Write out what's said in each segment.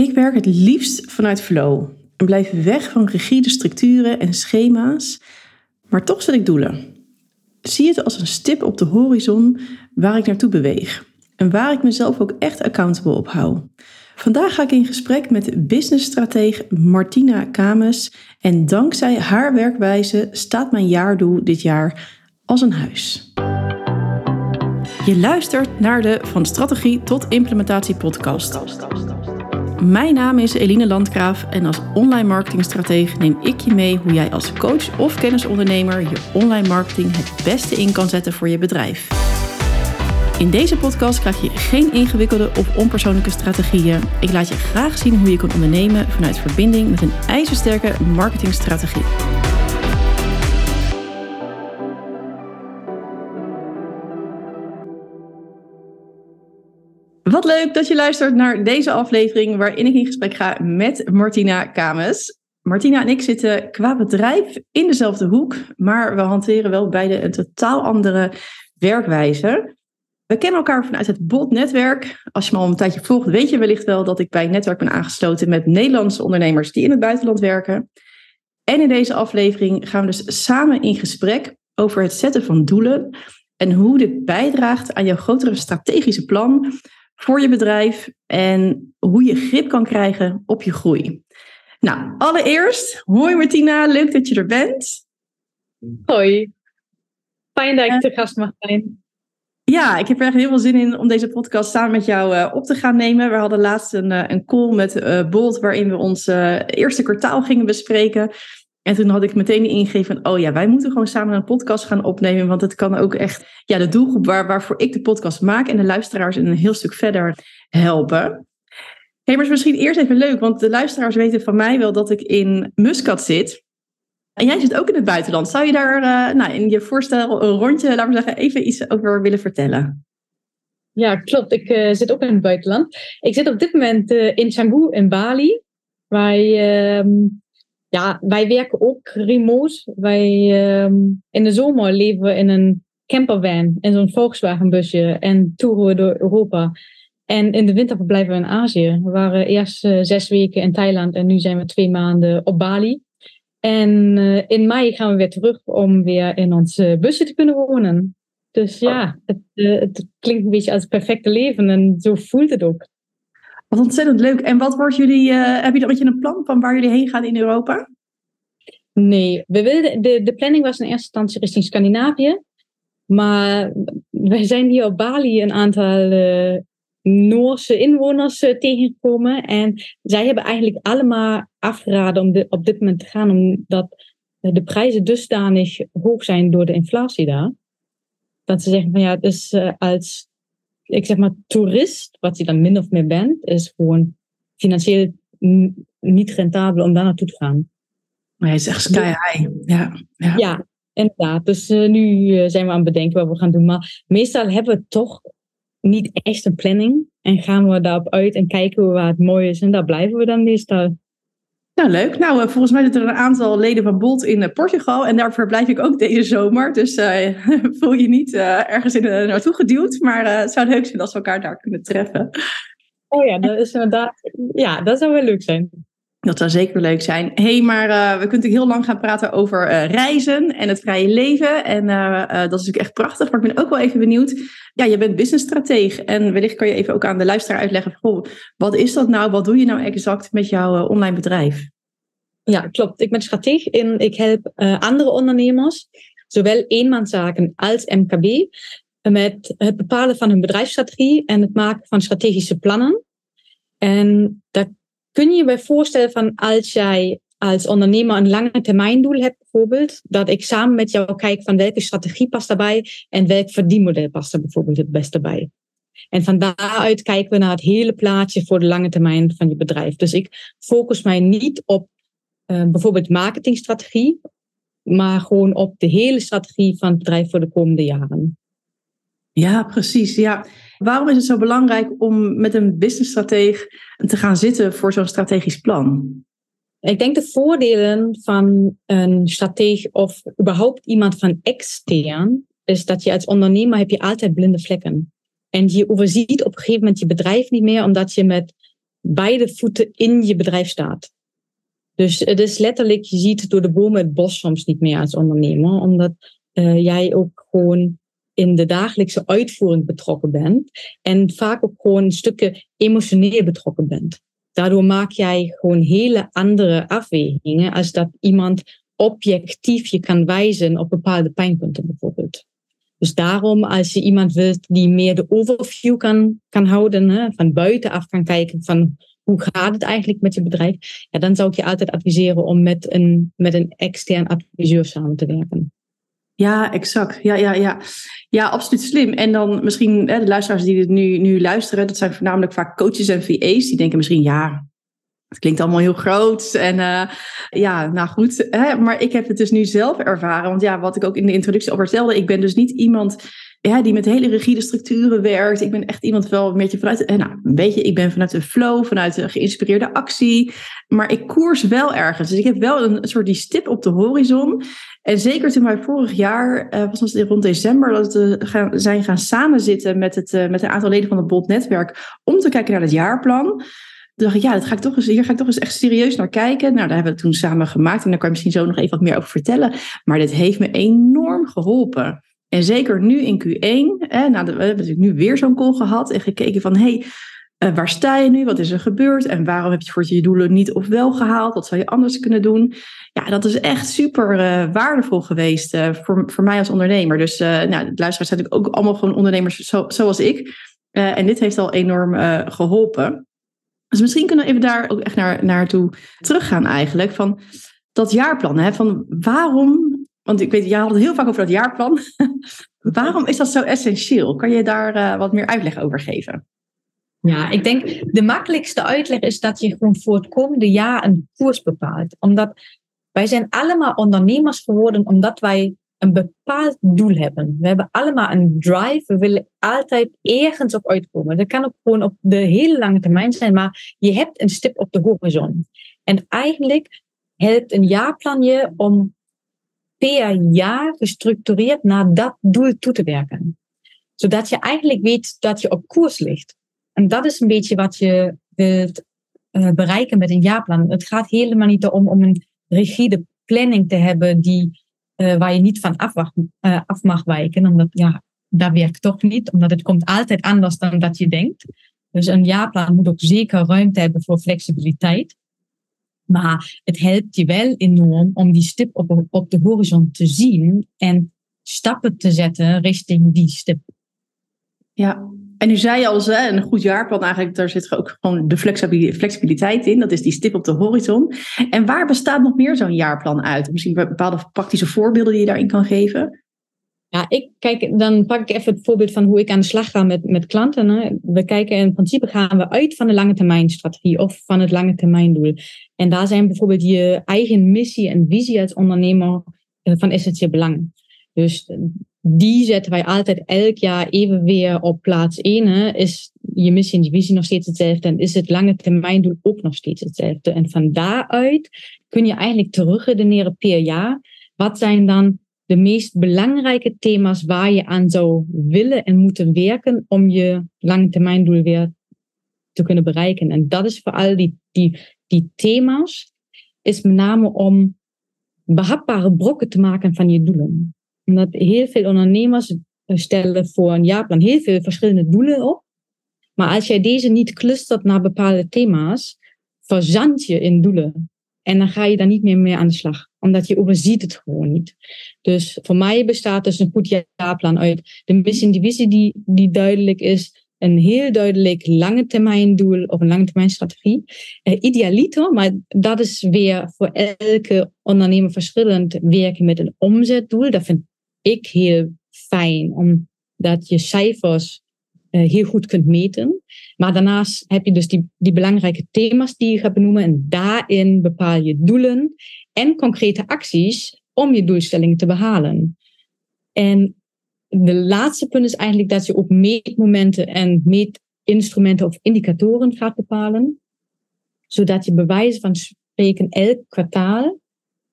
Ik werk het liefst vanuit flow en blijf weg van rigide structuren en schema's, maar toch zet ik doelen. Zie het als een stip op de horizon waar ik naartoe beweeg en waar ik mezelf ook echt accountable op hou. Vandaag ga ik in gesprek met businessstratege Martina Kames en dankzij haar werkwijze staat mijn jaardoel dit jaar als een huis. Je luistert naar de Van Strategie tot Implementatie podcast. Mijn naam is Eline Landgraaf en als online marketingstratege neem ik je mee hoe jij als coach of kennisondernemer je online marketing het beste in kan zetten voor je bedrijf. In deze podcast krijg je geen ingewikkelde of onpersoonlijke strategieën. Ik laat je graag zien hoe je kan ondernemen vanuit verbinding met een ijzersterke marketingstrategie. Wat leuk dat je luistert naar deze aflevering waarin ik in gesprek ga met Martina Kames. Martina en ik zitten qua bedrijf in dezelfde hoek, maar we hanteren wel beide een totaal andere werkwijze. We kennen elkaar vanuit het BOT-netwerk. Als je me al een tijdje volgt, weet je wellicht wel dat ik bij het netwerk ben aangesloten met Nederlandse ondernemers die in het buitenland werken. En in deze aflevering gaan we dus samen in gesprek over het zetten van doelen en hoe dit bijdraagt aan jouw grotere strategische plan voor je bedrijf en hoe je grip kan krijgen op je groei. Nou, allereerst, hoi Martina, leuk dat je er bent. Hoi, fijn dat ik te gast mag zijn. Ja, ik heb er echt heel veel zin in om deze podcast samen met jou uh, op te gaan nemen. We hadden laatst een, uh, een call met uh, Bolt waarin we ons eerste kwartaal gingen bespreken. En toen had ik meteen ingegeven van, oh ja, wij moeten gewoon samen een podcast gaan opnemen. Want het kan ook echt ja, de doelgroep waar, waarvoor ik de podcast maak en de luisteraars een heel stuk verder helpen. Hey, maar is misschien eerst even leuk, want de luisteraars weten van mij wel dat ik in Muscat zit. En jij zit ook in het buitenland. Zou je daar uh, nou, in je voorstel een rondje, laten we zeggen, even iets over willen vertellen? Ja, klopt. Ik uh, zit ook in het buitenland. Ik zit op dit moment uh, in Canggu in Bali. Wij ja, wij werken ook remote. Wij, um, in de zomer leven we in een campervan, in zo'n Volkswagenbusje en toeren we door Europa. En in de winter verblijven we in Azië. We waren eerst uh, zes weken in Thailand en nu zijn we twee maanden op Bali. En uh, in mei gaan we weer terug om weer in ons busje te kunnen wonen. Dus ja, het, uh, het klinkt een beetje als het perfecte leven en zo voelt het ook. Wat ontzettend leuk. En wat wordt jullie, uh, heb je dan een plan van waar jullie heen gaan in Europa? Nee, we de, de planning was in eerste instantie richting Scandinavië. Maar wij zijn hier op Bali een aantal uh, Noorse inwoners uh, tegengekomen. En zij hebben eigenlijk allemaal afgeraden om de, op dit moment te gaan, omdat de prijzen dusdanig hoog zijn door de inflatie daar. Dat ze zeggen van ja, dus als ik zeg maar, toerist, wat je dan min of meer bent, is gewoon financieel niet rentabel om daar naartoe te gaan. Maar je zegt sky high. Ja, ja. ja inderdaad. Dus uh, nu uh, zijn we aan het bedenken wat we gaan doen. Maar meestal hebben we toch niet echt een planning. En gaan we daarop uit en kijken we waar het mooi is. En daar blijven we dan meestal. Nou, leuk. Nou, uh, volgens mij zitten er een aantal leden van Bolt in Portugal. En daar verblijf ik ook deze zomer. Dus voel je niet ergens in, naartoe geduwd. Maar het zou leuk zijn als we elkaar daar kunnen treffen. Oh ja, dat, is inderdaad, ja, dat zou wel leuk zijn. Dat zou zeker leuk zijn. Hé, hey, maar uh, we kunnen natuurlijk heel lang gaan praten over uh, reizen en het vrije leven. En uh, dat is natuurlijk echt prachtig. Maar ik ben ook wel even benieuwd. Ja, je bent businessstratege. En wellicht kan je even ook aan de luisteraar uitleggen. Goh, wat is dat nou? Wat doe je nou exact met jouw online bedrijf? Ja, klopt. Ik ben strateeg en ik help andere ondernemers, zowel eenmanszaken als MKB, met het bepalen van hun bedrijfsstrategie en het maken van strategische plannen. En dat kun je je voorstellen van als jij als ondernemer een lange termijn doel hebt bijvoorbeeld, dat ik samen met jou kijk van welke strategie past daarbij en welk verdienmodel past er bijvoorbeeld het beste bij. En van daaruit kijken we naar het hele plaatje voor de lange termijn van je bedrijf. Dus ik focus mij niet op uh, bijvoorbeeld marketingstrategie, maar gewoon op de hele strategie van het bedrijf voor de komende jaren. Ja, precies. Ja. Waarom is het zo belangrijk om met een businessstratege te gaan zitten voor zo'n strategisch plan? Ik denk de voordelen van een stratege of überhaupt iemand van extern is dat je als ondernemer heb je altijd blinde vlekken. En je overziet op een gegeven moment je bedrijf niet meer, omdat je met beide voeten in je bedrijf staat. Dus het is letterlijk, je ziet door de bomen het bos soms niet meer als ondernemer, omdat uh, jij ook gewoon in de dagelijkse uitvoering betrokken bent en vaak ook gewoon stukje emotioneel betrokken bent. Daardoor maak jij gewoon hele andere afwegingen als dat iemand objectief je kan wijzen op bepaalde pijnpunten bijvoorbeeld. Dus daarom, als je iemand wilt die meer de overview kan, kan houden, hè, van buitenaf kan kijken van hoe gaat het eigenlijk met je bedrijf, ja, dan zou ik je altijd adviseren om met een, met een extern adviseur samen te werken. Ja, exact. Ja, ja, ja. ja, absoluut slim. En dan misschien hè, de luisteraars die dit nu, nu luisteren, dat zijn voornamelijk vaak coaches en VA's. Die denken misschien, ja, het klinkt allemaal heel groot. En uh, ja, nou goed. Hè, maar ik heb het dus nu zelf ervaren. Want ja, wat ik ook in de introductie al vertelde, ik ben dus niet iemand ja, die met hele rigide structuren werkt. Ik ben echt iemand wel een beetje vanuit, eh, nou, een beetje, ik ben vanuit de flow, vanuit de geïnspireerde actie. Maar ik koers wel ergens. Dus ik heb wel een soort die stip op de horizon. En zeker toen wij vorig jaar, uh, was het rond december, dat we gaan, zijn gaan samenzitten met, het, uh, met een aantal leden van het Bond Netwerk om te kijken naar het jaarplan. Toen dacht ik, ja, dat ga ik toch eens, hier ga ik toch eens echt serieus naar kijken. Nou, daar hebben we het toen samen gemaakt en daar kan je misschien zo nog even wat meer over vertellen. Maar dit heeft me enorm geholpen. En zeker nu in Q1, hè, nou, we hebben natuurlijk nu weer zo'n call gehad en gekeken van, hey, uh, waar sta je nu? Wat is er gebeurd? En waarom heb je voor je doelen niet of wel gehaald? Wat zou je anders kunnen doen? Ja, dat is echt super uh, waardevol geweest uh, voor, voor mij als ondernemer. Dus nou, luisteraars zijn natuurlijk ook allemaal gewoon ondernemers zo, zoals ik. en dit heeft al enorm geholpen. Dus misschien kunnen we even daar ook echt naar, naartoe teruggaan eigenlijk. Van dat jaarplan. Hè? Van waarom want ik weet, jij had het heel vaak over dat jaarplan. Waarom is dat zo essentieel? Kan je daar wat meer uitleg over geven? Ja, ik denk de makkelijkste uitleg is dat je gewoon voor het komende jaar een koers bepaalt. Omdat wij zijn allemaal ondernemers geworden omdat wij een bepaald doel hebben. We hebben allemaal een drive. We willen altijd ergens op uitkomen. Dat kan ook gewoon op de hele lange termijn zijn, maar je hebt een stip op de horizon. En eigenlijk helpt een jaarplan je om per jaar gestructureerd naar dat doel toe te werken. Zodat je eigenlijk weet dat je op koers ligt. En dat is een beetje wat je wilt uh, bereiken met een jaarplan. Het gaat helemaal niet om, om een rigide planning te hebben die, uh, waar je niet van af, uh, af mag wijken. Omdat ja, dat werkt toch niet, omdat het komt altijd anders dan dat je denkt. Dus een jaarplan moet ook zeker ruimte hebben voor flexibiliteit. Maar het helpt je wel enorm om die stip op, op de horizon te zien en stappen te zetten richting die stip. Ja, en nu zei je al, een goed jaarplan eigenlijk, daar zit ook gewoon de flexibiliteit in. Dat is die stip op de horizon. En waar bestaat nog meer zo'n jaarplan uit? Misschien bepaalde praktische voorbeelden die je daarin kan geven? Ja, ik kijk, dan pak ik even het voorbeeld van hoe ik aan de slag ga met, met klanten. Hè. We kijken in principe gaan we uit van de lange termijn strategie of van het lange termijn doel. En daar zijn bijvoorbeeld je eigen missie en visie als ondernemer eh, van essentieel belang. Dus die zetten wij altijd elk jaar even weer op plaats 1. Hè. Is je missie en je visie nog steeds hetzelfde en is het lange termijn doel ook nog steeds hetzelfde? En van daaruit kun je eigenlijk terugredeneren per jaar. Wat zijn dan de meest belangrijke thema's waar je aan zou willen en moeten werken om je langetermijndoel weer te kunnen bereiken. En dat is vooral die, die, die thema's, is met name om behapbare brokken te maken van je doelen. Omdat heel veel ondernemers stellen voor een jaarplan heel veel verschillende doelen op. Maar als jij deze niet clustert naar bepaalde thema's, verzand je in doelen. En dan ga je daar niet meer mee aan de slag. Omdat je overziet het gewoon niet. Dus voor mij bestaat dus een goed jaarplan uit de missie en die visie die, die duidelijk is. Een heel duidelijk lange termijn doel of een lange termijn strategie. Uh, idealiter, maar dat is weer voor elke ondernemer verschillend. Werken met een omzetdoel. Dat vind ik heel fijn, omdat je cijfers uh, heel goed kunt meten. Maar daarnaast heb je dus die, die belangrijke thema's die je gaat benoemen. En daarin bepaal je doelen en concrete acties om je doelstellingen te behalen. En de laatste punt is eigenlijk dat je ook meetmomenten en meetinstrumenten of indicatoren gaat bepalen. Zodat je bewijzen van spreken elk kwartaal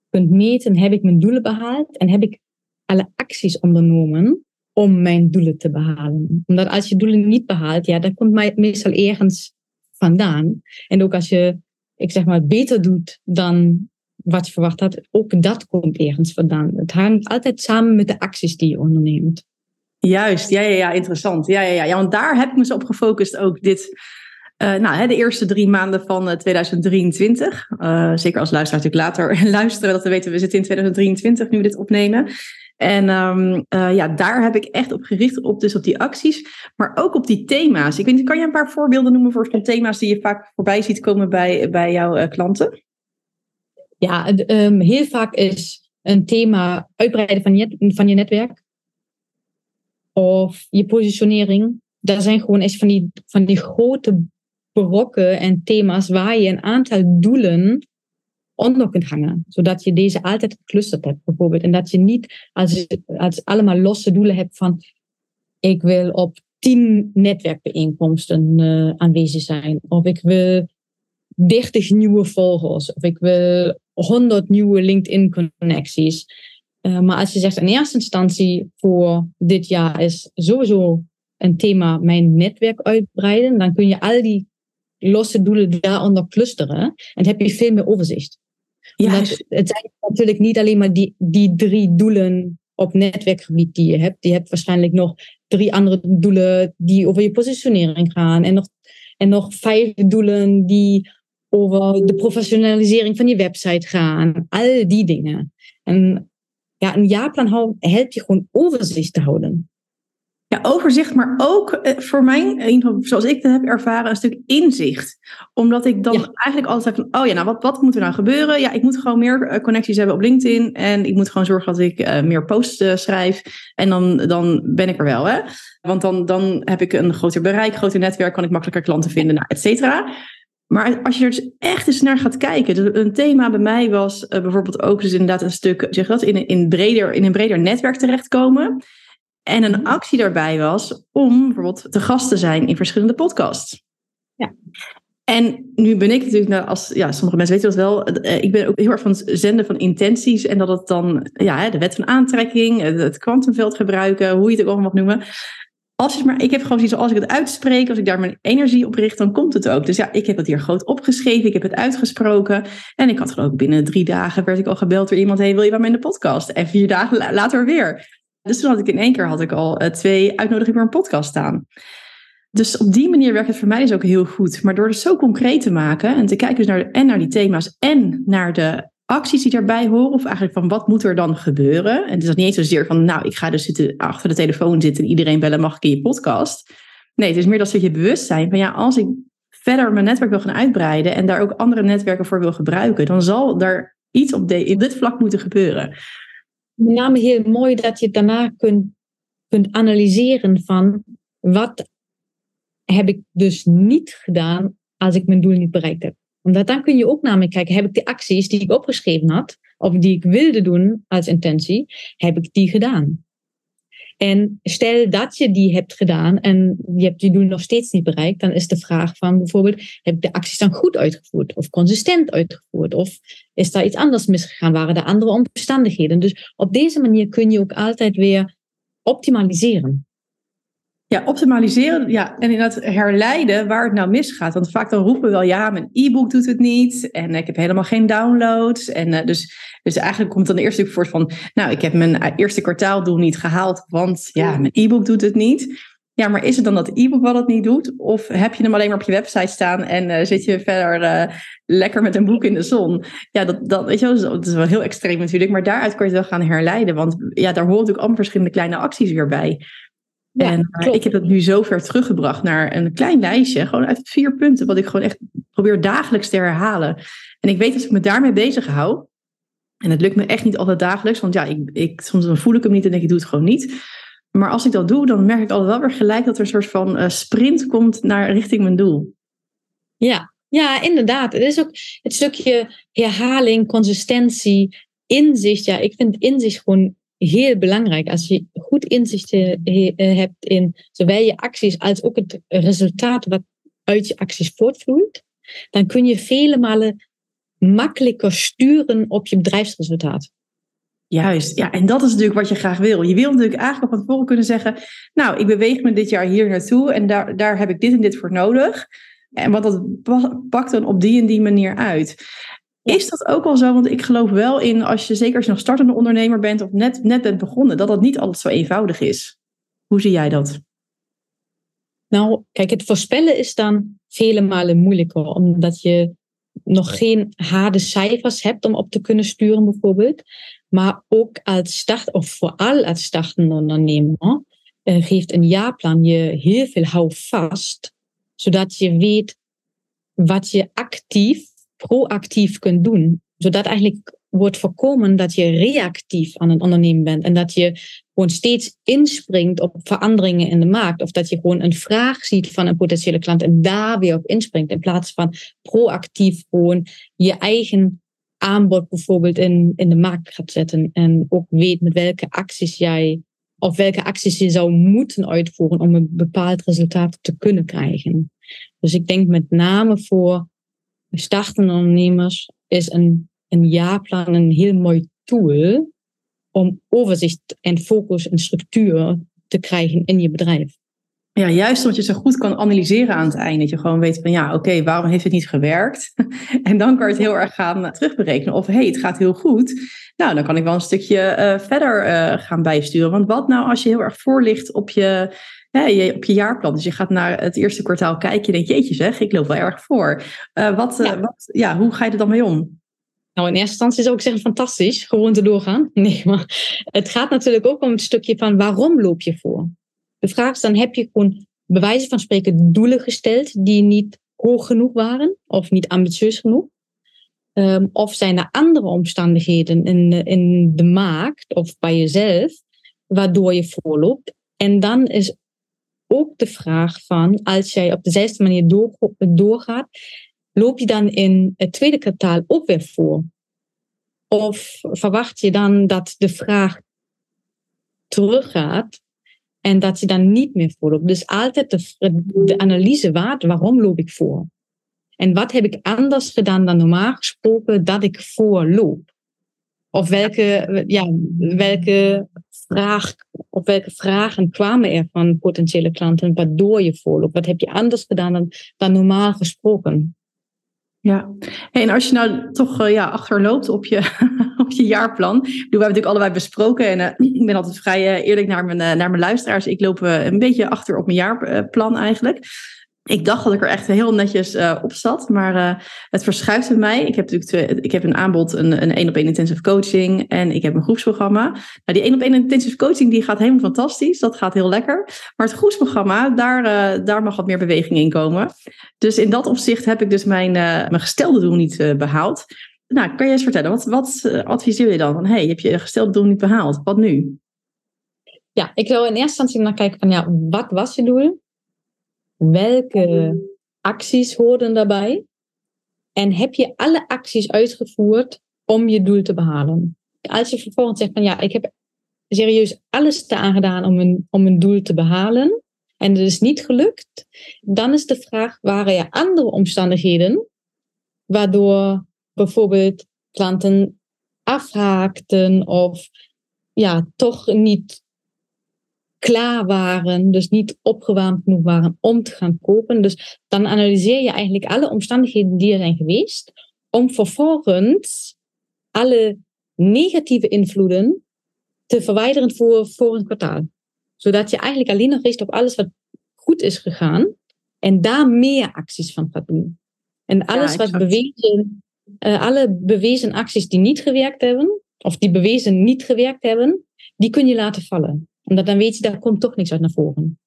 kunt meten, heb ik mijn doelen behaald en heb ik alle acties ondernomen om mijn doelen te behalen. Omdat als je doelen niet behaalt, ja, dan komt meestal ergens vandaan. En ook als je, ik zeg maar, beter doet dan wat je verwacht had, ook dat komt ergens vandaan. Het hangt altijd samen met de acties die je onderneemt. Juist, ja, ja, ja interessant. Ja, ja, ja. ja, want daar heb ik me zo op gefocust ook dit. Uh, nou, hè, de eerste drie maanden van 2023. Uh, eh, zeker als luisteraar natuurlijk later luisteren, dat we weten, we zitten in 2023 nu we dit opnemen. En um, uh, ja, daar heb ik echt op gericht, op, dus op die acties, maar ook op die thema's. Ik weet kan je een paar voorbeelden noemen voor van thema's die je vaak voorbij ziet komen bij, bij jouw klanten? Ja, um, heel vaak is een thema uitbreiden van je, van je netwerk of je positionering. Dat zijn gewoon echt van die, van die grote brokken en thema's waar je een aantal doelen onder kunt hangen. Zodat je deze altijd geclusterd hebt, bijvoorbeeld. En dat je niet als, als allemaal losse doelen hebt van ik wil op tien netwerkbijeenkomsten uh, aanwezig zijn. Of ik wil 30 nieuwe volgers. Of ik wil 100 nieuwe LinkedIn-connecties. Uh, maar als je zegt in eerste instantie voor dit jaar is sowieso een thema mijn netwerk uitbreiden, dan kun je al die losse doelen daaronder clusteren en heb je veel meer overzicht. Ja. het zijn natuurlijk niet alleen maar die, die drie doelen op netwerkgebied die je hebt. Je hebt waarschijnlijk nog drie andere doelen die over je positionering gaan en nog, en nog vijf doelen die over de professionalisering van je website gaan. Al die dingen. En ja, een jaarplan helpt je gewoon overzicht te houden. Ja, overzicht, maar ook eh, voor mij, zoals ik het heb ervaren, een stuk inzicht. Omdat ik dan eigenlijk altijd van, oh ja, nou wat, wat moet er nou gebeuren? Ja, ik moet gewoon meer eh, connecties hebben op LinkedIn. En ik moet gewoon zorgen dat ik uh, meer posts schrijf. En dan, dan ben ik er wel, hè. Want dan, dan heb ik een groter bereik, groter netwerk, kan ik makkelijker klanten vinden, nou, et cetera. Maar als je er dus echt eens naar gaat kijken. Dus een thema bij mij was uh, bijvoorbeeld ook dus inderdaad een stuk, zeg dat, in, in, breder, in een breder netwerk terechtkomen. En een mhm. actie daarbij was om bijvoorbeeld te gast te zijn in verschillende podcasts. Ja. En nu ben ik natuurlijk, nou, als ja, sommige mensen weten dat wel, eh, ik ben ook heel erg van het zenden van intenties en dat het dan, ja, de wet van aantrekking, het kwantumveld gebruiken, hoe je het ook allemaal mag noemen als je maar, ik heb gewoon zoiets, als ik het uitspreek, als ik daar mijn energie op richt, dan komt het ook. Dus ja, ik heb het hier groot opgeschreven, ik heb het uitgesproken. En ik had geloof ik binnen drie dagen werd ik al gebeld door iemand, hey, wil je bij mij in de podcast? En vier dagen later weer. Dus toen had ik in één keer had ik al uh, twee uitnodigingen voor een podcast staan. Dus op die manier werkt het voor mij dus ook heel goed. Maar door het zo concreet te maken en te kijken dus naar, en naar die thema's en naar de acties die daarbij horen? Of eigenlijk van wat moet er dan gebeuren? En het is niet eens zozeer van, nou, ik ga dus zitten, achter de telefoon zitten en iedereen bellen, mag ik in je podcast? Nee, het is meer dat ze je bewust zijn van, ja, als ik verder mijn netwerk wil gaan uitbreiden en daar ook andere netwerken voor wil gebruiken, dan zal daar iets op de, in dit vlak moeten gebeuren. Met name heel mooi dat je daarna kunt, kunt analyseren van wat heb ik dus niet gedaan als ik mijn doel niet bereikt heb omdat dan kun je ook namelijk kijken, heb ik de acties die ik opgeschreven had, of die ik wilde doen als intentie, heb ik die gedaan? En stel dat je die hebt gedaan en je hebt die doel nog steeds niet bereikt, dan is de vraag van bijvoorbeeld, heb ik de acties dan goed uitgevoerd of consistent uitgevoerd? Of is daar iets anders misgegaan? Waren er andere omstandigheden? Dus op deze manier kun je ook altijd weer optimaliseren. Ja, optimaliseren ja, en inderdaad herleiden waar het nou misgaat. Want vaak dan roepen we wel, ja, mijn e-book doet het niet. En ik heb helemaal geen downloads. En uh, dus, dus eigenlijk komt dan de eerste voort van, nou, ik heb mijn eh, eerste kwartaaldoel niet gehaald, want ja, mijn e-book doet het niet. Ja, maar is het dan dat e-book wat het niet doet? Of heb je hem alleen maar op je website staan en uh, zit je verder lekker met een boek in de zon? Ja, dat, dat, weet je is wel heel extreem natuurlijk. Maar daaruit kun je het wel gaan herleiden. Want ja, daar horen natuurlijk allemaal verschillende kleine acties weer bij en uh, ik heb dat nu zo ver teruggebracht naar een klein lijstje, gewoon uit vier punten, wat ik gewoon echt probeer dagelijks te herhalen. En ik weet dat ik me daarmee bezig hou. En het lukt me echt niet altijd dagelijks, want ja, ik, ik, soms dan voel ik hem niet en denk ik, doe het gewoon niet. Maar als ik dat doe, dan merk ik altijd wel weer gelijk dat er een soort van uh, sprint komt naar richting mijn doel. Ja, ja, inderdaad. Het is ook het stukje herhaling, consistentie, inzicht. Ja, ik vind inzicht gewoon heel belangrijk. Als je goed inzicht eh, hebt in zowel je acties als ook het resultaat wat uit je acties voortvloeit, dan kun je vele malen makkelijker sturen op je bedrijfsresultaat. Juist, ja, en dat is natuurlijk wat je graag wil. Je wil natuurlijk eigenlijk op van tevoren kunnen zeggen, nou, ik beweeg me dit jaar hier naartoe en daar, daar heb ik dit en dit voor nodig. En want dat pakt dan op die en die manier uit. Is dat ook al zo? Want ik geloof wel in, als je, zeker als je nog startende ondernemer bent of net, net bent begonnen, dat dat niet altijd zo eenvoudig is. Hoe zie jij dat? Nou, kijk, het voorspellen is dan vele malen moeilijker, omdat je nog geen harde cijfers hebt om op te kunnen sturen, bijvoorbeeld. Maar ook als start, of vooral als startende ondernemer, uh, geeft een jaarplan je heel veel houvast, zodat je weet wat je actief, proactief kunt doen. Zodat eigenlijk wordt voorkomen dat je reactief aan het ondernemen bent en dat je gewoon steeds inspringt op veranderingen in de markt. Of dat je gewoon een vraag ziet van een potentiële klant en daar weer op inspringt. In plaats van proactief gewoon je eigen aanbod bijvoorbeeld in, in de markt gaat zetten. En ook weet met welke acties jij of welke acties je zou moeten uitvoeren om een bepaald resultaat te kunnen krijgen. Dus ik denk met name voor startende ondernemers is een, een jaarplan een heel mooi tool om overzicht en focus en structuur te krijgen in je bedrijf. Ja, juist omdat je zo goed kan analyseren aan het einde. Dat je gewoon weet van ja, oké, waarom heeft het niet gewerkt? en dan kan je het heel erg gaan terugberekenen. Of hé, hey, het gaat heel goed. Nou, dan kan ik wel een stukje uh, verder uh, gaan bijsturen. Want wat nou als je heel erg voorligt op je, hè, op je jaarplan? Dus je gaat naar het eerste kwartaal kijken. Je denkt, jeetje zeg, ik loop wel erg voor. Uh, wat, ja. wat, ja, hoe ga je er dan mee om? Nou, in eerste instantie zou ik zeggen fantastisch, gewoon te doorgaan. Nee, maar het gaat natuurlijk ook om het stukje van waarom loop je voor? De vraag is dan, heb je gewoon bewijzen van spreken doelen gesteld die niet hoog genoeg waren of niet ambitieus genoeg? Um, of zijn er andere omstandigheden in, in de markt of bij jezelf waardoor je voorloopt? En dan is ook de vraag van, als jij op dezelfde manier door, doorgaat, loop je dan in het tweede kwartaal ook weer voor? Of verwacht je dan dat de vraag teruggaat en dat je dan niet meer voorloopt? Dus altijd de, de analyse waard, waarom loop ik voor? En wat heb ik anders gedaan dan normaal gesproken dat ik voorloop? Of welke, ja, welke, vraag, of welke vragen kwamen er van potentiële klanten waardoor je voorloopt? Wat heb je anders gedaan dan, dan normaal gesproken? Ja, en als je nou toch uh, ja, achterloopt op je, op je jaarplan. We hebben natuurlijk allebei besproken en uh, ik ben altijd vrij uh, eerlijk naar mijn, naar mijn luisteraars. Ik loop een beetje achter op mijn jaarplan eigenlijk. Ik dacht dat ik er echt heel netjes uh, op zat, maar uh, het verschuift bij mij. Ik heb natuurlijk twee, ik heb een aanbod, een, een één op één intensive coaching en ik heb een groepsprogramma. Nou, die één op één intensive coaching die gaat helemaal fantastisch, dat gaat heel lekker. Maar het groepsprogramma, daar, uh, daar mag wat meer beweging in komen. Dus in dat opzicht heb ik dus mijn, mijn gestelde doel niet behaald. Nou, kan je eens vertellen, wat, wat adviseer je dan? Van, hey, heb je gestelde doel niet behaald? Wat nu? Ja, ik wil in eerste instantie naar kijken van, ja, wat was je doel? Welke acties horen daarbij? En heb je alle acties uitgevoerd om je doel te behalen? Als je vervolgens zegt van ja, ik heb serieus alles te aangedaan om een, om een doel te behalen en het is niet gelukt, dan is de vraag, waren er andere omstandigheden waardoor bijvoorbeeld klanten afhaakten of ja, toch niet klaar waren, dus niet opgewarmd genoeg waren om te gaan kopen. Dus dan analyseer je eigenlijk alle omstandigheden die er zijn geweest, om vervolgens alle negatieve invloeden te verwijderen voor, voor een kwartaal. Zodat je eigenlijk alleen nog richt op alles wat goed is gegaan en daar meer acties van gaat doen. En alles wat bewezen, uh, alle bewezen acties die niet gewerkt hebben, of die bewezen niet gewerkt hebben, die kun je laten vallen omdat dan weet je, daar komt toch niks uit naar voren.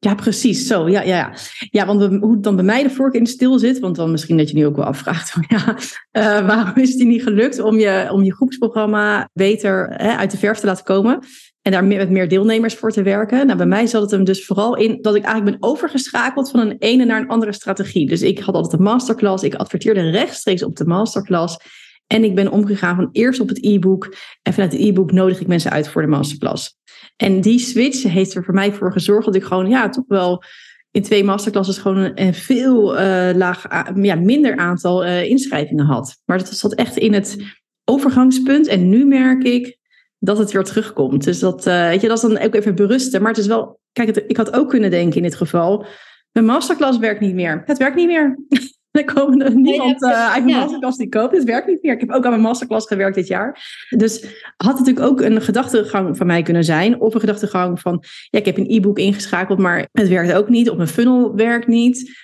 Ja, precies. Zo, ja, ja. Ja, want hoe het dan bij mij de vork in stil zit, want dan misschien dat je nu ook wel afvraagt, van, ja, uh, waarom is het niet gelukt om je, om je groepsprogramma beter hè, uit de verf te laten komen en daar met meer deelnemers voor te werken? Nou, bij mij zat het hem dus vooral in dat ik eigenlijk ben overgeschakeld van een ene naar een andere strategie. Dus ik had altijd een masterclass, ik adverteerde rechtstreeks op de masterclass. En ik ben omgegaan van eerst op het e-book. En vanuit het e-book nodig ik mensen uit voor de masterclass. En die switch heeft er voor mij voor gezorgd dat ik gewoon, ja, toch wel in twee masterclasses gewoon een, veel uh, laag, ja, minder aantal uh, inschrijvingen had. Maar dat zat echt in het overgangspunt. En nu merk ik dat het weer terugkomt. Dus dat, uh, weet je, dat is dan ook even berusten. Maar het is wel, kijk, ik had ook kunnen denken in dit geval. Mijn masterclass werkt niet meer. Het werkt niet meer. Er komen er niemand uh, uit mijn masterclass die koopt. Het werkt niet meer. Ik heb ook aan mijn masterclass gewerkt dit jaar. Dus had natuurlijk ook een gedachtegang van mij kunnen zijn. Of een gedachtegang van, ja, ik heb een e-book ingeschakeld, maar het werkt ook niet. Of mijn funnel werkt niet.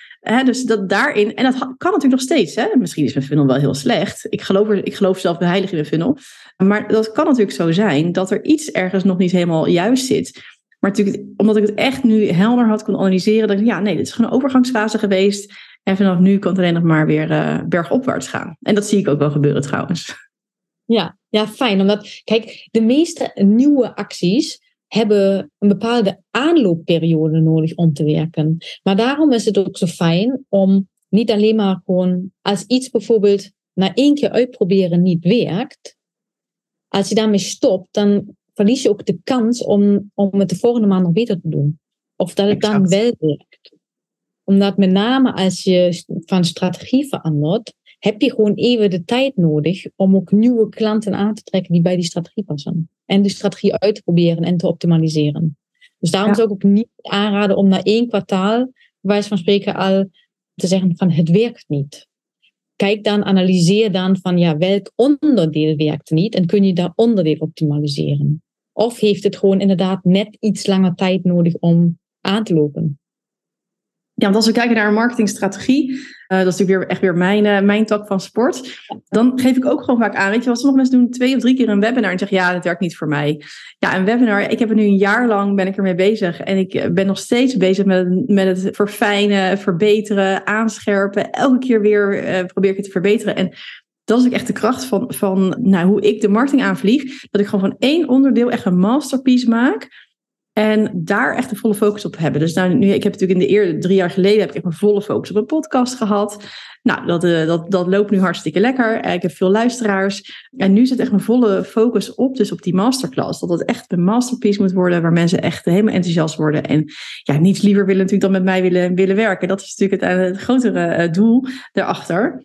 dus dat daarin, en dat kan natuurlijk nog steeds. Hè? Misschien is mijn funnel wel heel slecht. Ik geloof, er, ik geloof zelf heilig in mijn funnel. Maar dat kan natuurlijk zo zijn dat er iets ergens nog niet helemaal juist zit. Maar natuurlijk, omdat ik het echt nu helder had kunnen analyseren, dat ik, ja, nee, dit is gewoon een overgangsfase geweest. En vanaf nu kan het alleen nog maar weer uh, bergopwaarts gaan. En dat zie ik ook wel gebeuren trouwens. Ja, ja, fijn. Omdat, kijk, de meeste nieuwe acties hebben een bepaalde aanloopperiode nodig om te werken. Maar daarom is het ook zo fijn om niet alleen maar gewoon als iets bijvoorbeeld na één keer uitproberen niet werkt, als je daarmee stopt, dan verlies je ook de kans om, om het de volgende maand nog beter te doen. Of dat het dan wel werkt omdat met name als je van strategie verandert, heb je gewoon even de tijd nodig om ook nieuwe klanten aan te trekken die bij die strategie passen. En die strategie uit te proberen en te optimaliseren. Dus daarom zou ik ook niet aanraden om na één kwartaal, wijze van spreken, al te zeggen van het werkt niet. Kijk dan, analyseer dan van ja, welk onderdeel werkt niet en kun je dat onderdeel optimaliseren. Of heeft het gewoon inderdaad net iets langer tijd nodig om aan te lopen. Ja, want als we kijken naar een marketingstrategie, uh, dat is natuurlijk weer echt weer mijn, uh, mijn tak van sport. Dan geef ik ook gewoon vaak aan, weet je wat sommige mensen doen twee of drie keer een webinar en zeggen ja, dat werkt niet voor mij. Ja, een webinar, ik heb er nu een jaar lang ben ik ermee bezig en ik eh, ben nog steeds bezig met, met het verfijnen, verbeteren, aanscherpen. Elke keer weer probeer ik het te verbeteren. En dat is ook echt de kracht van, van nou, hoe ik de marketing aanvlieg. Dat ik gewoon van één onderdeel echt een masterpiece maak. En daar echt de volle focus op hebben. Dus nou, nu, ik heb natuurlijk in de eerder drie jaar geleden heb ik een volle focus op een podcast gehad. Nou, dat, uh, dat, dat loopt nu hartstikke lekker. Eh, ik heb veel luisteraars. En nu zit echt een volle focus op, dus op die masterclass. Dat het echt een masterpiece moet worden, waar mensen echt helemaal enthousiast worden. En ja, niets liever willen natuurlijk dan met mij willen, willen werken. Dat is natuurlijk het, het grotere doel daarachter.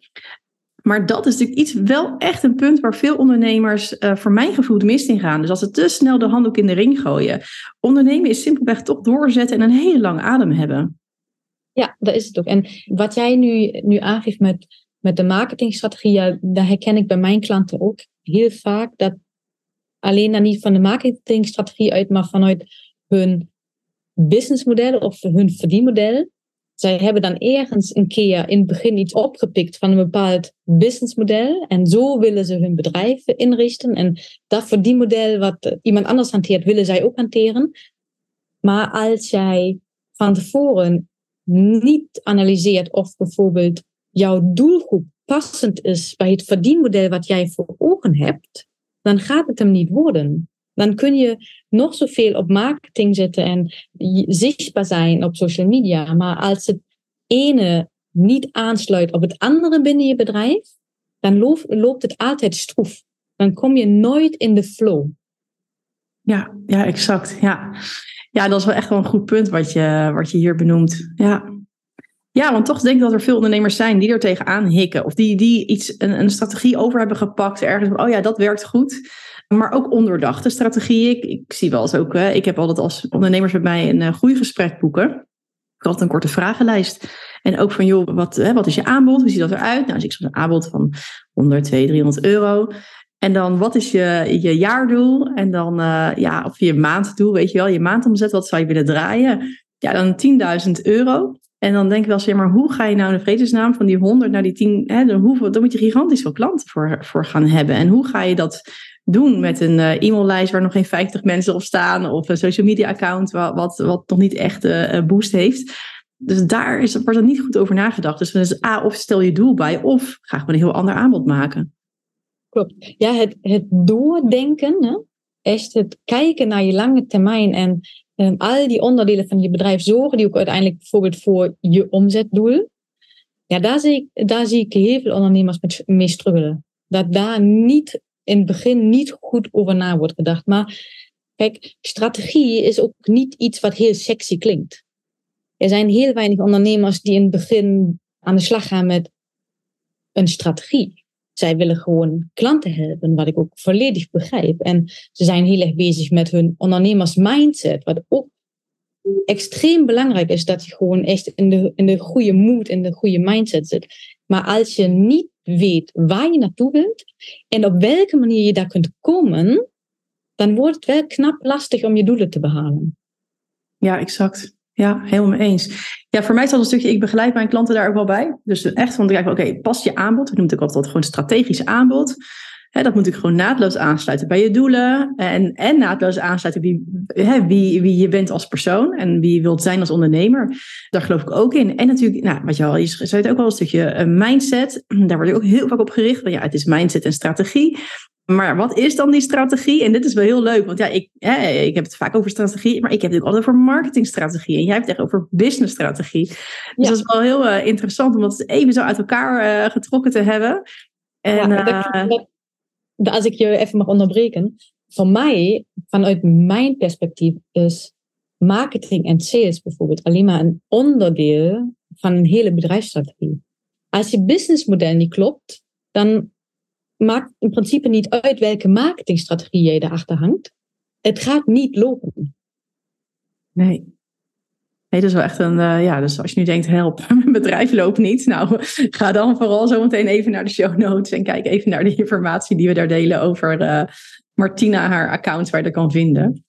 Maar dat is natuurlijk iets, wel echt een punt waar veel ondernemers uh, voor mijn gevoel de mist in gaan. Dus als ze te snel de handdoek in de ring gooien. Ondernemen is simpelweg toch doorzetten en een hele lange adem hebben. Ja, dat is het ook. En wat jij nu, nu aangeeft met, met de marketingstrategie, ja, dat herken ik bij mijn klanten ook heel vaak. Dat alleen dan niet van de marketingstrategie uit, maar vanuit hun businessmodel of hun verdienmodel zij hebben dan ergens een keer in het begin iets opgepikt van een bepaald businessmodel. En zo willen ze hun bedrijf inrichten. En dat verdienmodel wat iemand anders hanteert, willen zij ook hanteren. Maar als jij van tevoren niet analyseert of bijvoorbeeld jouw doelgroep passend is bij het verdienmodel wat jij voor ogen hebt, dan gaat het hem niet worden. Dan kun je nog zoveel op marketing zetten en zichtbaar zijn op social media. Maar als het ene niet aansluit op het andere binnen je bedrijf, dan loopt, loopt het altijd stroef. Dan kom je nooit in de flow. Ja, ja, exact. Ja. ja, dat is wel echt wel een goed punt wat je, wat je hier benoemt. Ja. Ja, want toch denk ik dat er veel ondernemers zijn die er tegenaan hikken. Of die, die iets, een, een strategie over hebben gepakt. Ergens, oh ja, dat werkt goed. Maar ook ondoordachte strategieën. Ik, ik zie wel eens ook, hè, ik heb altijd als ondernemers met mij een uh, groeigesprek boeken. Ik had een korte vragenlijst. En ook van, joh, wat, hè, wat is je aanbod? Hoe ziet dat eruit? Nou, dus ik zo'n aanbod van 100, 200, 300 euro. En dan, wat is je, je jaardoel? En dan, uh, ja, of je maanddoel, weet je wel, je maandomzet, wat zou je willen draaien? Ja, dan 10.000 euro. En dan denk ik wel eens, maar hoe ga je nou de vredesnaam van die 100 naar die 10? Hè, dan, hoeveel, dan moet je gigantisch veel klanten voor, voor gaan hebben. En hoe ga je dat doen met een uh, e-maillijst waar nog geen 50 mensen op staan of een social media account wat, wat, wat nog niet echt uh, boost heeft. Dus daar is, wordt er niet goed over nagedacht. Dus, dus A, of stel je doel bij, of ga gewoon een heel ander aanbod maken. Klopt. Ja, het, het doordenken, hè? echt het kijken naar je lange termijn en al die onderdelen van je bedrijf zorgen die ook uiteindelijk bijvoorbeeld voor je omzetdoel. Ja, daar zie ik, daar zie ik heel veel ondernemers mee struggelen. Dat daar niet in het begin niet goed over na wordt gedacht. Maar kijk, strategie is ook niet iets wat heel sexy klinkt. Er zijn heel weinig ondernemers die in het begin aan de slag gaan met een strategie. Zij willen gewoon klanten helpen, wat ik ook volledig begrijp. En ze zijn heel erg bezig met hun ondernemers mindset, wat ook extreem belangrijk is dat je gewoon echt in de, in de goede mood, in de goede mindset zit. Maar als je niet weet waar je naartoe wilt en op welke manier je daar kunt komen, dan wordt het wel knap lastig om je doelen te behalen. Ja, exact. Ja, helemaal mee eens. Ja, voor mij is dat een stukje, ik begeleid mijn klanten daar ook wel bij. Dus echt van, oké, okay, past je aanbod? Ik noem het ook altijd gewoon strategisch aanbod. Dat moet natuurlijk gewoon naadloos aansluiten bij je doelen. En, en naadloos aansluiten wie, wie, wie je bent als persoon. En wie je wilt zijn als ondernemer. Daar geloof ik ook in. En natuurlijk, nou, wat je al, je zei het ook wel een stukje uh, mindset. Daar word ik ook heel vaak op gericht. Want ja, het is mindset en strategie. Maar wat is dan die strategie? En dit is wel heel leuk, want ja, ik, hè, ik heb het vaak over strategie, maar ik heb het ook altijd over marketingstrategie. En jij hebt het echt over businessstrategie. Dus dat is wel heel uh, interessant om dat even zo uit elkaar uh, getrokken te hebben. En, ja, uh, als ik je even mag onderbreken. Voor mij, vanuit mijn perspectief, is marketing en sales bijvoorbeeld alleen maar een onderdeel van een hele bedrijfsstrategie. Als je businessmodel niet klopt, dan maakt in principe niet uit welke marketingstrategie je erachter hangt. Het gaat niet lopen. Nee. Nee, dat is wel echt een, uh, ja, dus als je nu denkt, help, mijn bedrijf loopt niet. Nou, ga dan vooral zo meteen even naar de show notes en kijk even naar de informatie die we daar delen over uh, Martina, haar account, waar je dat kan vinden.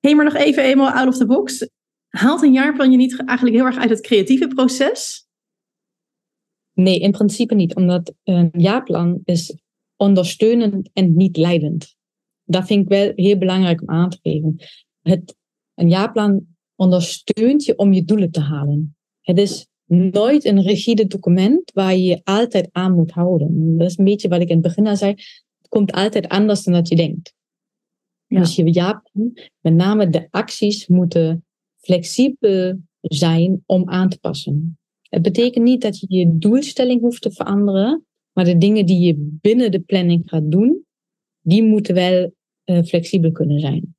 Hey, maar nog even eenmaal out of the box. Haalt een jaarplan je niet eigenlijk heel erg uit het creatieve proces? Nee, in principe niet, omdat een jaarplan is ondersteunend en niet leidend. Dat vind ik wel heel belangrijk om aan te geven. Het, een jaarplan ondersteunt je om je doelen te halen. Het is nooit een rigide document waar je je altijd aan moet houden. Dat is een beetje wat ik in het begin al zei. Het komt altijd anders dan dat je denkt. Ja. Dus je jaarplan, met name de acties, moeten flexibel zijn om aan te passen. Het betekent niet dat je je doelstelling hoeft te veranderen, maar de dingen die je binnen de planning gaat doen, die moeten wel uh, flexibel kunnen zijn.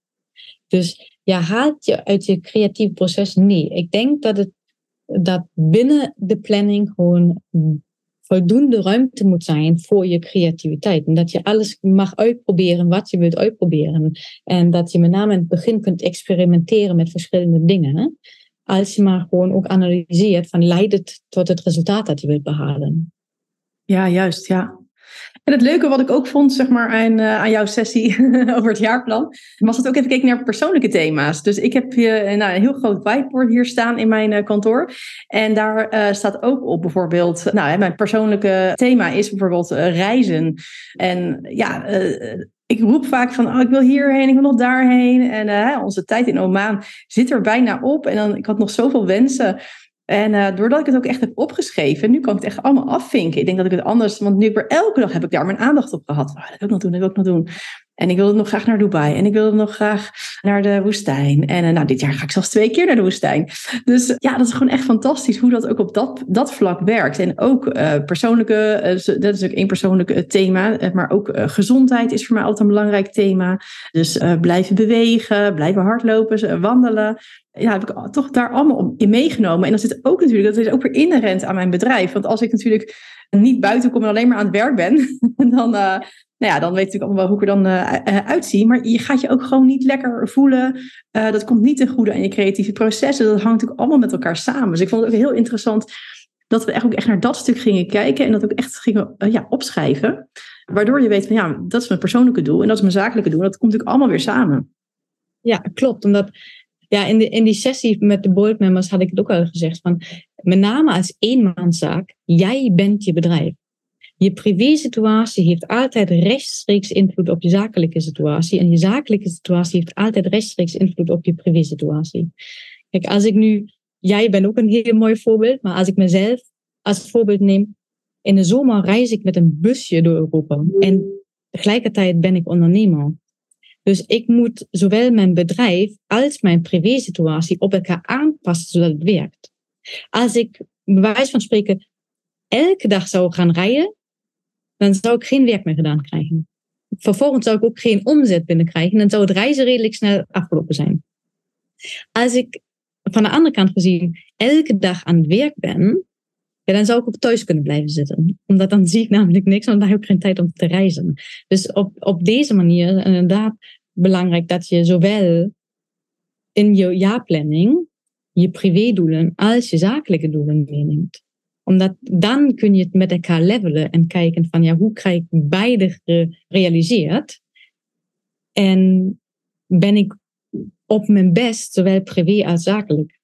Dus ja, haalt je uit je creatieve proces? Nee. Ik denk dat, het, dat binnen de planning gewoon voldoende ruimte moet zijn voor je creativiteit. En dat je alles mag uitproberen wat je wilt uitproberen. En dat je met name in het begin kunt experimenteren met verschillende dingen. Als je maar gewoon ook analyseert van leidt het tot het resultaat dat je wilt behalen. Ja, juist, ja. En het leuke wat ik ook vond, zeg maar, aan, uh, aan jouw sessie over het jaarplan, was dat ook even gekeken naar persoonlijke thema's. Dus ik heb hier uh, nou, een heel groot whiteboard hier staan in mijn uh, kantoor. En daar staat ook op bijvoorbeeld, nou, hè, mijn persoonlijke thema is bijvoorbeeld reizen. En ja, ik roep vaak van, oh, ik wil hierheen, ik wil nog daarheen. En onze tijd in Oman zit er bijna op. En dan, ik had nog zoveel wensen. En uh, doordat ik het ook echt heb opgeschreven, nu kan ik het echt allemaal afvinken. Ik denk dat ik het anders, want nu ik elke dag heb ik daar mijn aandacht op gehad. Dat wil ik nog doen, dat wil ik nog doen. En ik wilde nog graag naar Dubai. En ik wilde nog graag naar de woestijn. En uh, nou, dit jaar ga ik zelfs twee keer naar de woestijn. Dus uh, ja, dat is gewoon echt fantastisch hoe dat ook op dat, dat vlak werkt. En ook uh, persoonlijke, dat is ook één persoonlijk thema. maar ook gezondheid is voor mij altijd een belangrijk thema. Dus blijven bewegen, blijven hardlopen, wandelen ja, heb ik toch daar allemaal in meegenomen. En dan zit ook natuurlijk, dat is ook weer inherent aan mijn bedrijf. Want als ik natuurlijk niet buiten kom en alleen maar aan het werk ben, dan, uh, nou ja, dan weet ik allemaal wel hoe ik er dan uh, uitzie. Maar je gaat je ook gewoon niet lekker voelen. Dat komt niet ten goede aan je creatieve processen. Dat hangt natuurlijk allemaal met elkaar samen. Dus ik vond het ook heel interessant dat we echt ook echt naar dat stuk gingen kijken. En dat ook echt gingen ja, opschrijven. Waardoor je weet van ja, dat is mijn persoonlijke doel en dat is mijn zakelijke doel. Dat komt natuurlijk allemaal weer samen. Ja, klopt. Omdat ja, in, de, in die sessie met de board members had ik het ook al gezegd. Van, met name als eenmanszaak, jij bent je bedrijf. Je privé-situatie heeft altijd rechtstreeks invloed op je zakelijke situatie. En je zakelijke situatie heeft altijd rechtstreeks invloed op je privé-situatie. Kijk, als ik nu, jij bent ook een heel mooi voorbeeld, maar als ik mezelf als voorbeeld neem, in de zomer reis ik met een busje door Europa. En tegelijkertijd ben ik ondernemer. Dus ik moet zowel mijn bedrijf als mijn privésituatie op elkaar aanpassen zodat het werkt. Als ik, bij wijze van spreken, elke dag zou gaan rijden, dan zou ik geen werk meer gedaan krijgen. Vervolgens zou ik ook geen omzet binnenkrijgen en dan zou het reizen redelijk snel afgelopen zijn. Als ik van de andere kant gezien elke dag aan het werk ben, ja, dan zou ik ook thuis kunnen blijven zitten. Omdat dan zie ik namelijk niks, want dan heb ik geen tijd om te reizen. Dus op, op deze manier inderdaad belangrijk dat je zowel in je jaarplanning je privédoelen als je zakelijke doelen meeneemt. Omdat dan kun je het met elkaar levelen en kijken van ja, hoe krijg ik beide gerealiseerd? En ben ik op mijn best, zowel privé als zakelijk?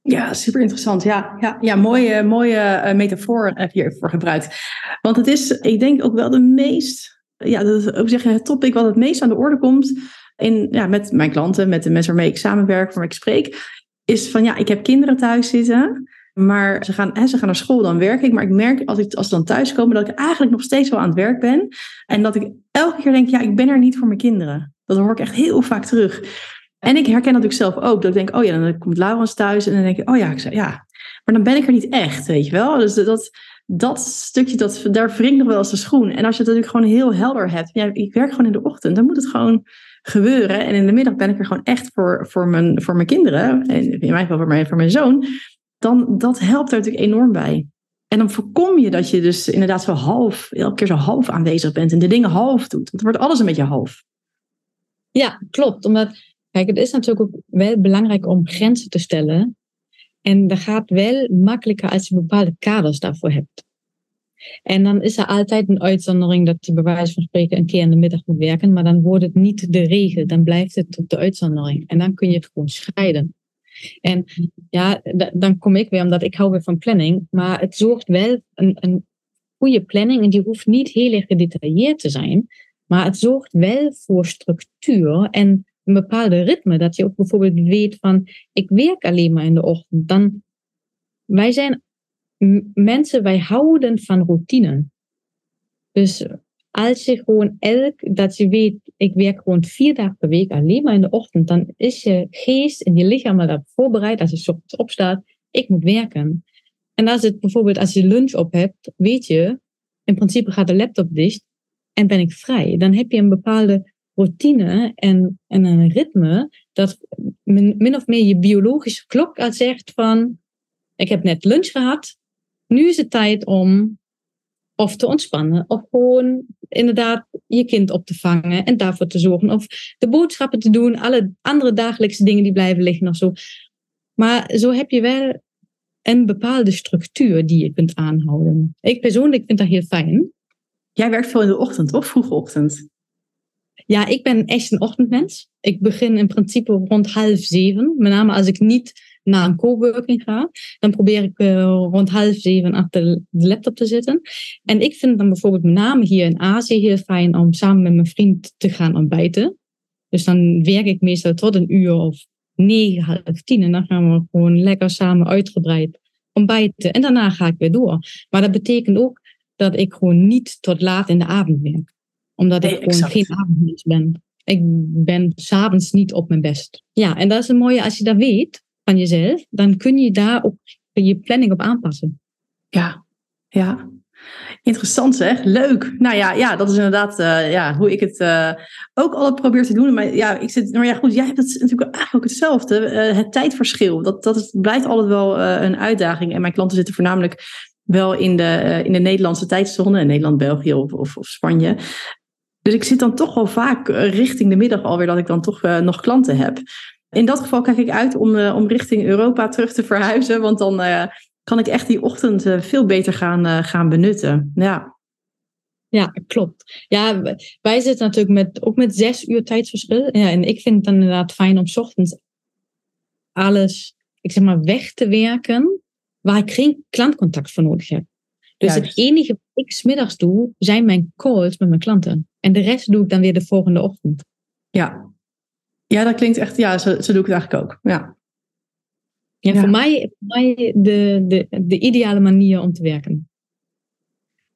Ja, super interessant. Ja, ja, ja mooie, mooie uh, metafoor heb je hiervoor gebruikt. Want het is, ik denk ook wel de meest, ja, dat is ook zeggen, het topic wat het meest aan de orde komt in, ja, met mijn klanten, met de mensen waarmee ik samenwerk, waarmee ik spreek, is van ja, ik heb kinderen thuis zitten. Maar ze gaan, hè, ze gaan naar school, dan werk ik. Maar ik merk als, ik, als ze dan thuis komen dat ik eigenlijk nog steeds wel aan het werk ben. En dat ik elke keer denk, ja, ik ben er niet voor mijn kinderen. Dat hoor ik echt heel vaak terug. En ik herken dat ik zelf ook. Dat ik denk, oh ja, dan komt Laurens thuis. En dan denk ik, oh ja, ik zei, ja. Maar dan ben ik er niet echt, weet je wel. Dus dat, dat stukje, dat, daar wringt nog wel als de schoen. En als je het natuurlijk gewoon heel helder hebt. Ja, ik werk gewoon in de ochtend. Dan moet het gewoon gebeuren. En in de middag ben ik er gewoon echt voor, voor, mijn, voor mijn kinderen. En in mijn geval voor mijn, voor mijn zoon. Dan dat helpt er natuurlijk enorm bij. En dan voorkom je dat je dus inderdaad zo half, elke keer zo half aanwezig bent en de dingen half doet. Want dan wordt alles een beetje half. Ja, klopt. Omdat, kijk, het is natuurlijk ook wel belangrijk om grenzen te stellen. En dat gaat wel makkelijker als je bepaalde kaders daarvoor hebt. En dan is er altijd een uitzondering dat je bij van spreken een keer in de middag moet werken, maar dan wordt het niet de regel, dan blijft het de uitzondering. En dan kun je het gewoon scheiden. En ja, dan kom ik weer, omdat ik hou weer van planning, maar het zorgt wel een, een goede planning en die hoeft niet heel erg gedetailleerd te zijn, maar het zorgt wel voor structuur en een bepaalde ritme. Dat je ook bijvoorbeeld weet van, ik werk alleen maar in de ochtend. Dan, wij zijn mensen, wij houden van routine. Dus als je gewoon elk, dat je weet, ik werk gewoon vier dagen per week alleen maar in de ochtend, dan is je geest en je lichaam daarop voorbereid als je opstaat, ik moet werken. En als het bijvoorbeeld, als je lunch op hebt, weet je, in principe gaat de laptop dicht en ben ik vrij. Dan heb je een bepaalde routine en, en een ritme dat min, min of meer je biologische klok al zegt van, ik heb net lunch gehad, nu is het tijd om of te ontspannen, of gewoon inderdaad je kind op te vangen en daarvoor te zorgen, of de boodschappen te doen, alle andere dagelijkse dingen die blijven liggen of zo. Maar zo heb je wel een bepaalde structuur die je kunt aanhouden. Ik persoonlijk vind dat heel fijn. Jij werkt veel in de ochtend, of vroege ochtend? Ja, ik ben echt een ochtendmens. Ik begin in principe rond half zeven. Met name als ik niet naar een coworking ga, dan probeer ik uh, rond half zeven achter de laptop te zitten. En ik vind dan bijvoorbeeld met name hier in Azië heel fijn om samen met mijn vriend te gaan ontbijten. Dus dan werk ik meestal tot een uur of negen, half tien. En dan gaan we gewoon lekker samen uitgebreid ontbijten. En daarna ga ik weer door. Maar dat betekent ook dat ik gewoon niet tot laat in de avond werk. Omdat ik gewoon geen avondmens ben. Ik ben s'avonds niet op mijn best. Ja, en dat is een mooie als je dat weet jezelf, dan kun je daar ook je planning op aanpassen. Ja, ja. Interessant zeg, leuk. Nou ja, ja dat is inderdaad uh, ja, hoe ik het uh, ook al probeer te doen. Maar ja, ik zit, maar ja, goed, jij hebt het natuurlijk eigenlijk ook hetzelfde. Uh, het tijdverschil, dat, dat is, blijft altijd wel een uitdaging. En mijn klanten zitten voornamelijk wel in de, in de Nederlandse tijdzone, Nederland, België of, of, of, Spanje. Dus ik zit dan toch wel vaak richting de middag alweer dat ik dan toch nog klanten heb. In dat geval kijk ik uit om, uh, om richting Europa terug te verhuizen, want dan uh, kan ik echt die ochtend uh, veel beter gaan, gaan benutten. Ja. Ja, klopt. Ja, wij zitten natuurlijk met, ook met zes uur tijdsverschil. Ja, en ik vind het dan inderdaad fijn om ochtends alles, ik zeg maar, weg te werken waar ik geen klantcontact voor nodig heb. Dus Juist. het enige wat ik smiddags doe, zijn mijn calls met mijn klanten. En de rest doe ik dan weer de volgende ochtend. Ja, ja, dat klinkt echt, ja, zo, zo doe ik het eigenlijk ook. Ja. Ja, Voor, mij, voor mij de, de, de ideale manier om te werken.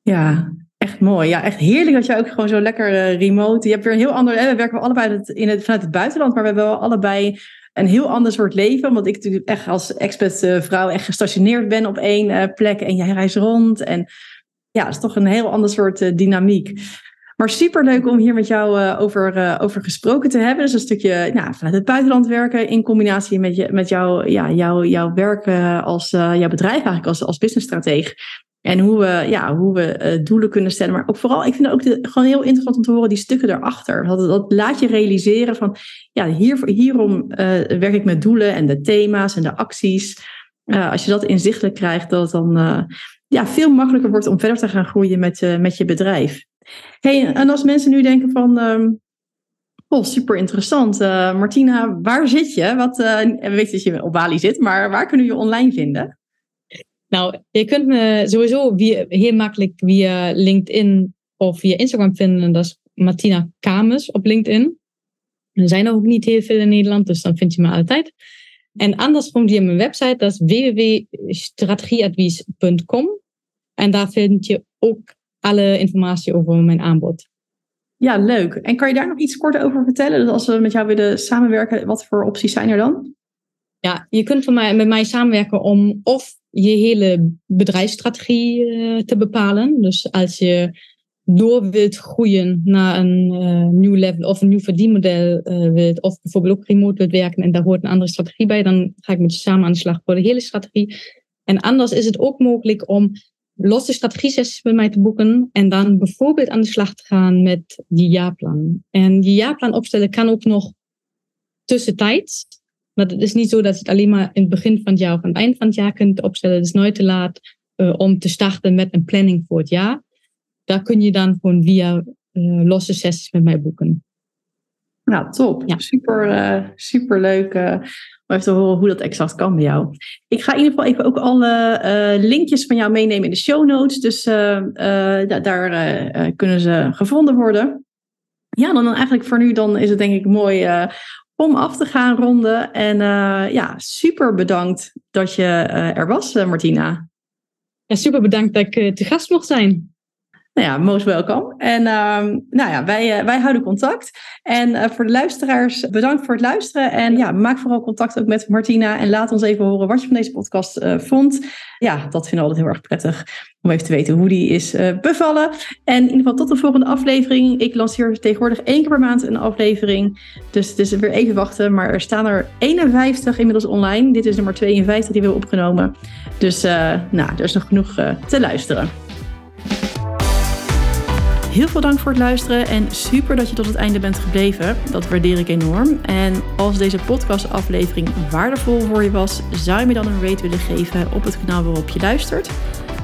Ja, echt mooi. Ja, echt heerlijk dat je ook gewoon zo lekker uh, remote. Je hebt weer een heel ander. Hè, we werken allebei in het, vanuit het buitenland, maar we hebben wel allebei een heel ander soort leven. Omdat ik natuurlijk echt als expat uh, vrouw echt gestationeerd ben op één uh, plek en jij reist rond. En ja, het is toch een heel ander soort dynamiek. Maar super leuk om hier met jou uh, over, uh, over gesproken te hebben. Dus een stukje nou, vanuit het buitenland werken in combinatie met, je, met jou, ja, jou, jouw werk uh, als jouw bedrijf eigenlijk als, als businessstratege. En hoe we, ja, hoe we doelen kunnen stellen. Maar ook vooral, ik vind het ook gewoon heel interessant om te horen die stukken daarachter. Dat, dat laat je realiseren van, ja, hier, hierom werk ik met doelen en de thema's en de acties. als je dat inzichtelijk krijgt, dat het dan ja, veel makkelijker wordt om verder te gaan groeien met, met je bedrijf. Hey, en als mensen nu denken van, ehm, oh, super interessant. Uh, Martina, waar zit je? Wat, uh, we weten dat je op Bali zit, maar waar kunnen we je online vinden? Nou, je kunt me sowieso via, heel makkelijk via LinkedIn of via Instagram vinden. Dat is Martina Kamers op LinkedIn. Er zijn er ook niet heel veel in Nederland, dus dan vind je me altijd. En anders komt via mijn website, dat is www.strategieadvies.com. En daar vind je ook alle informatie over mijn aanbod. Ja, leuk. En kan je daar nog iets kort over vertellen? Dus als we met jou willen samenwerken, wat voor opties zijn er dan? Ja, je kunt van mij, met mij samenwerken om of je hele bedrijfsstrategie uh, te bepalen. Dus als je door wilt groeien naar een uh, nieuw level of een nieuw verdienmodel uh, wilt, of bijvoorbeeld ook remote wilt werken en daar hoort een andere strategie bij, dan ga ik met je samen aan de slag voor de hele strategie. En anders is het ook mogelijk om losse strategie-sessies met mij te boeken en dan bijvoorbeeld aan de slag te gaan met die jaarplan. En die jaarplan opstellen kan ook nog tussentijds. Maar het is niet zo dat je het alleen maar in het begin van het jaar of aan het eind van het jaar kunt opstellen. Het is nooit te laat uh, om te starten met een planning voor het jaar. Daar kun je dan gewoon via uh, losse sessies met mij boeken. Nou, top. Ja. Super, uh, super leuk om even te horen hoe dat exact kan bij jou. Ik ga in ieder geval even ook alle uh, linkjes van jou meenemen in de show notes. Dus daar kunnen ze gevonden worden. Ja, dan, dan eigenlijk voor nu dan is het denk ik mooi om af te gaan ronden. En ja, super bedankt dat je er was, Martina. Ja, super bedankt dat ik te gast mocht zijn. Nou ja, most welkom. En uh, nou ja, wij, uh, wij houden contact. En uh, voor de luisteraars, bedankt voor het luisteren. En ja, maak vooral contact ook met Martina. En laat ons even horen wat je van deze podcast uh, vond. Ja, dat vinden we altijd heel erg prettig. Om even te weten hoe die is bevallen. En in ieder geval tot de volgende aflevering. Ik lanceer tegenwoordig één keer per maand een aflevering. Dus het is weer even wachten. Maar er staan er 51 inmiddels online. Dit is nummer 52 die we hebben opgenomen. Dus nou, er is nog genoeg te luisteren. Heel veel dank voor het luisteren en super dat je tot het einde bent gebleven. Dat waardeer ik enorm. En als deze podcastaflevering waardevol voor je was, zou je me dan een rate willen geven op het kanaal waarop je luistert.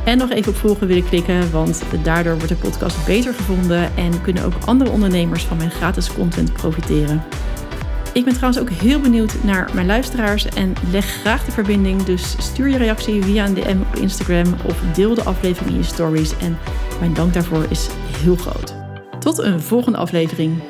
En nog even op volgen willen klikken, want daardoor wordt de podcast beter gevonden en kunnen ook andere ondernemers van mijn gratis content profiteren. Ik ben trouwens ook heel benieuwd naar mijn luisteraars en leg graag de verbinding. Dus stuur je reactie via een DM op Instagram of deel de aflevering in je stories. En mijn dank daarvoor is heel groot. Tot een volgende aflevering.